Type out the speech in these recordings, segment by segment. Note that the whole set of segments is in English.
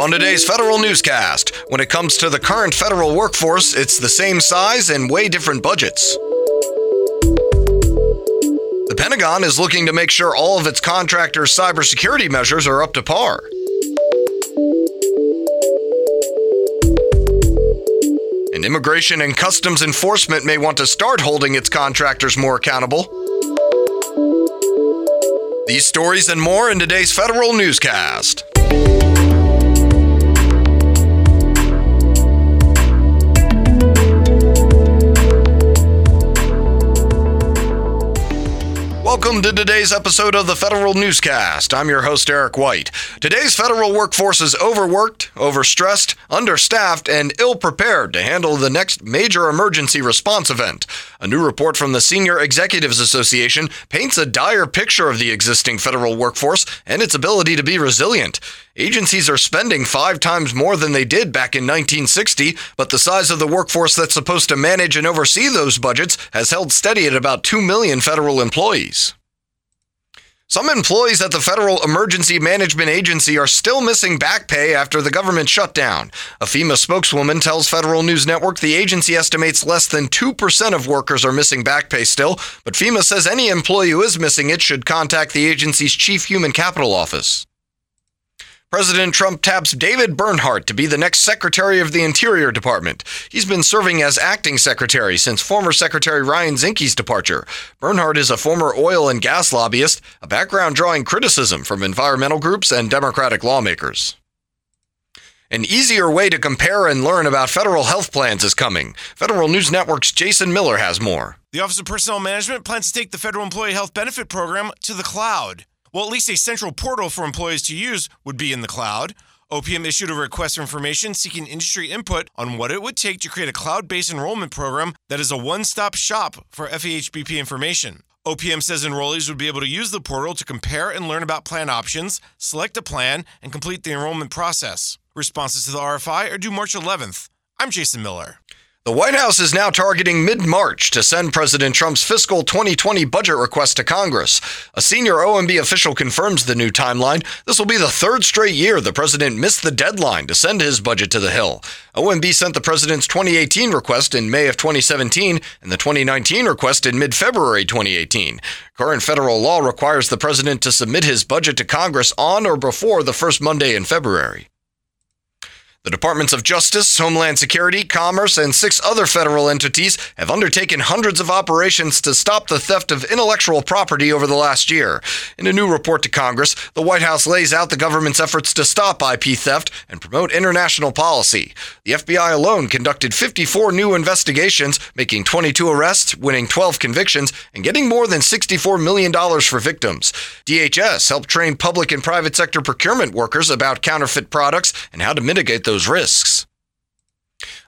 on today's federal newscast. When it comes to the current federal workforce, it's the same size and way different budgets. The Pentagon is looking to make sure all of its contractors' cybersecurity measures are up to par. And Immigration and Customs Enforcement may want to start holding its contractors more accountable. These stories and more in today's federal newscast. Welcome to today's episode of the Federal Newscast. I'm your host, Eric White. Today's federal workforce is overworked, overstressed, understaffed, and ill prepared to handle the next major emergency response event. A new report from the Senior Executives Association paints a dire picture of the existing federal workforce and its ability to be resilient. Agencies are spending five times more than they did back in 1960, but the size of the workforce that's supposed to manage and oversee those budgets has held steady at about 2 million federal employees. Some employees at the Federal Emergency Management Agency are still missing back pay after the government shutdown. A FEMA spokeswoman tells Federal News Network the agency estimates less than 2% of workers are missing back pay still, but FEMA says any employee who is missing it should contact the agency's Chief Human Capital Office. President Trump taps David Bernhardt to be the next Secretary of the Interior Department. He's been serving as acting secretary since former Secretary Ryan Zinke's departure. Bernhardt is a former oil and gas lobbyist, a background drawing criticism from environmental groups and Democratic lawmakers. An easier way to compare and learn about federal health plans is coming. Federal News Network's Jason Miller has more. The Office of Personnel Management plans to take the Federal Employee Health Benefit Program to the cloud. Well, at least a central portal for employees to use would be in the cloud. OPM issued a request for information seeking industry input on what it would take to create a cloud based enrollment program that is a one stop shop for FEHBP information. OPM says enrollees would be able to use the portal to compare and learn about plan options, select a plan, and complete the enrollment process. Responses to the RFI are due March 11th. I'm Jason Miller. The White House is now targeting mid March to send President Trump's fiscal 2020 budget request to Congress. A senior OMB official confirms the new timeline. This will be the third straight year the president missed the deadline to send his budget to the Hill. OMB sent the president's 2018 request in May of 2017 and the 2019 request in mid February 2018. Current federal law requires the president to submit his budget to Congress on or before the first Monday in February. The Departments of Justice, Homeland Security, Commerce, and six other federal entities have undertaken hundreds of operations to stop the theft of intellectual property over the last year. In a new report to Congress, the White House lays out the government's efforts to stop IP theft and promote international policy. The FBI alone conducted 54 new investigations, making 22 arrests, winning 12 convictions, and getting more than $64 million for victims. DHS helped train public and private sector procurement workers about counterfeit products and how to mitigate those risks.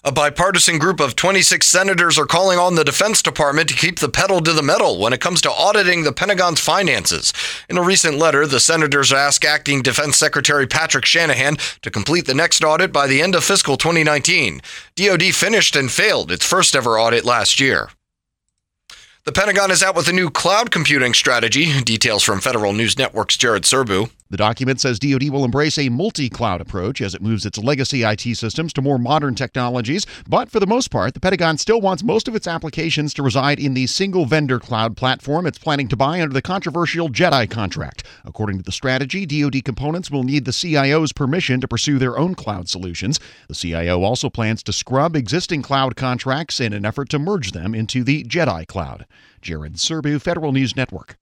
A bipartisan group of 26 senators are calling on the Defense Department to keep the pedal to the metal when it comes to auditing the Pentagon's finances. In a recent letter, the senators ask Acting Defense Secretary Patrick Shanahan to complete the next audit by the end of fiscal 2019. DoD finished and failed its first ever audit last year. The Pentagon is out with a new cloud computing strategy. Details from Federal News Network's Jared Serbu. The document says DoD will embrace a multi cloud approach as it moves its legacy IT systems to more modern technologies. But for the most part, the Pentagon still wants most of its applications to reside in the single vendor cloud platform it's planning to buy under the controversial JEDI contract. According to the strategy, DoD components will need the CIO's permission to pursue their own cloud solutions. The CIO also plans to scrub existing cloud contracts in an effort to merge them into the JEDI cloud. Jared Serbu, Federal News Network.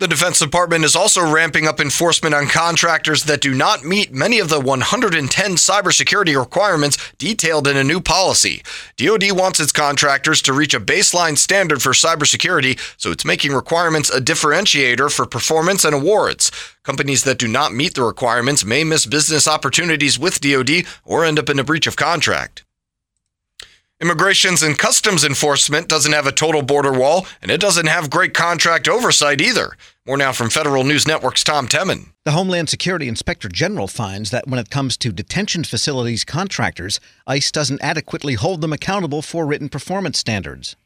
The Defense Department is also ramping up enforcement on contractors that do not meet many of the 110 cybersecurity requirements detailed in a new policy. DoD wants its contractors to reach a baseline standard for cybersecurity, so it's making requirements a differentiator for performance and awards. Companies that do not meet the requirements may miss business opportunities with DoD or end up in a breach of contract. Immigrations and Customs Enforcement doesn't have a total border wall, and it doesn't have great contract oversight either. More now from Federal News Network's Tom Temin. The Homeland Security Inspector General finds that when it comes to detention facilities contractors, ICE doesn't adequately hold them accountable for written performance standards.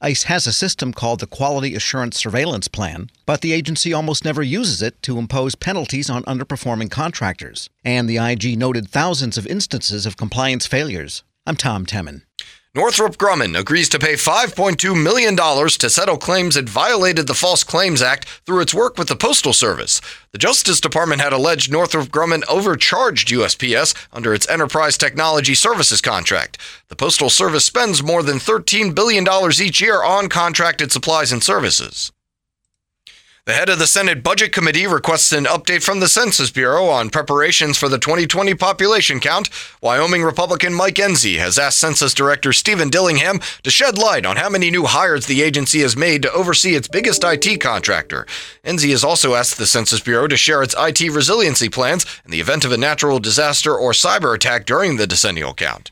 ICE has a system called the Quality Assurance Surveillance Plan, but the agency almost never uses it to impose penalties on underperforming contractors. And the IG noted thousands of instances of compliance failures. I'm Tom Temin. Northrop Grumman agrees to pay $5.2 million to settle claims it violated the False Claims Act through its work with the Postal Service. The Justice Department had alleged Northrop Grumman overcharged USPS under its Enterprise Technology Services contract. The Postal Service spends more than $13 billion each year on contracted supplies and services. The head of the Senate Budget Committee requests an update from the Census Bureau on preparations for the 2020 population count. Wyoming Republican Mike Enzi has asked Census Director Steven Dillingham to shed light on how many new hires the agency has made to oversee its biggest IT contractor. Enzi has also asked the Census Bureau to share its IT resiliency plans in the event of a natural disaster or cyber attack during the decennial count.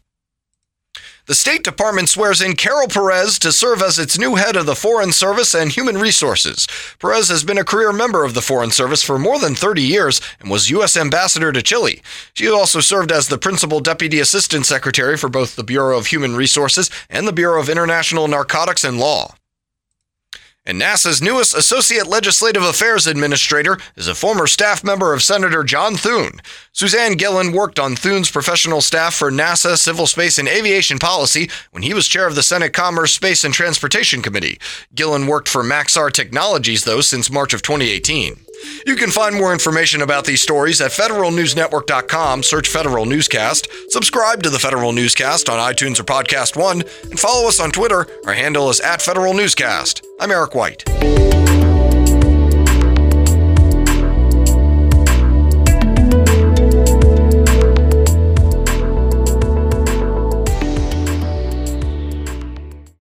The State Department swears in Carol Perez to serve as its new head of the Foreign Service and Human Resources. Perez has been a career member of the Foreign Service for more than 30 years and was U.S. Ambassador to Chile. She also served as the Principal Deputy Assistant Secretary for both the Bureau of Human Resources and the Bureau of International Narcotics and Law. And NASA's newest Associate Legislative Affairs Administrator is a former staff member of Senator John Thune. Suzanne Gillen worked on Thune's professional staff for NASA Civil Space and Aviation Policy when he was chair of the Senate Commerce, Space, and Transportation Committee. Gillen worked for Maxar Technologies, though, since March of 2018. You can find more information about these stories at federalnewsnetwork.com. Search Federal Newscast. Subscribe to the Federal Newscast on iTunes or Podcast One, and follow us on Twitter. Our handle is at Federal Newscast. I'm Eric White.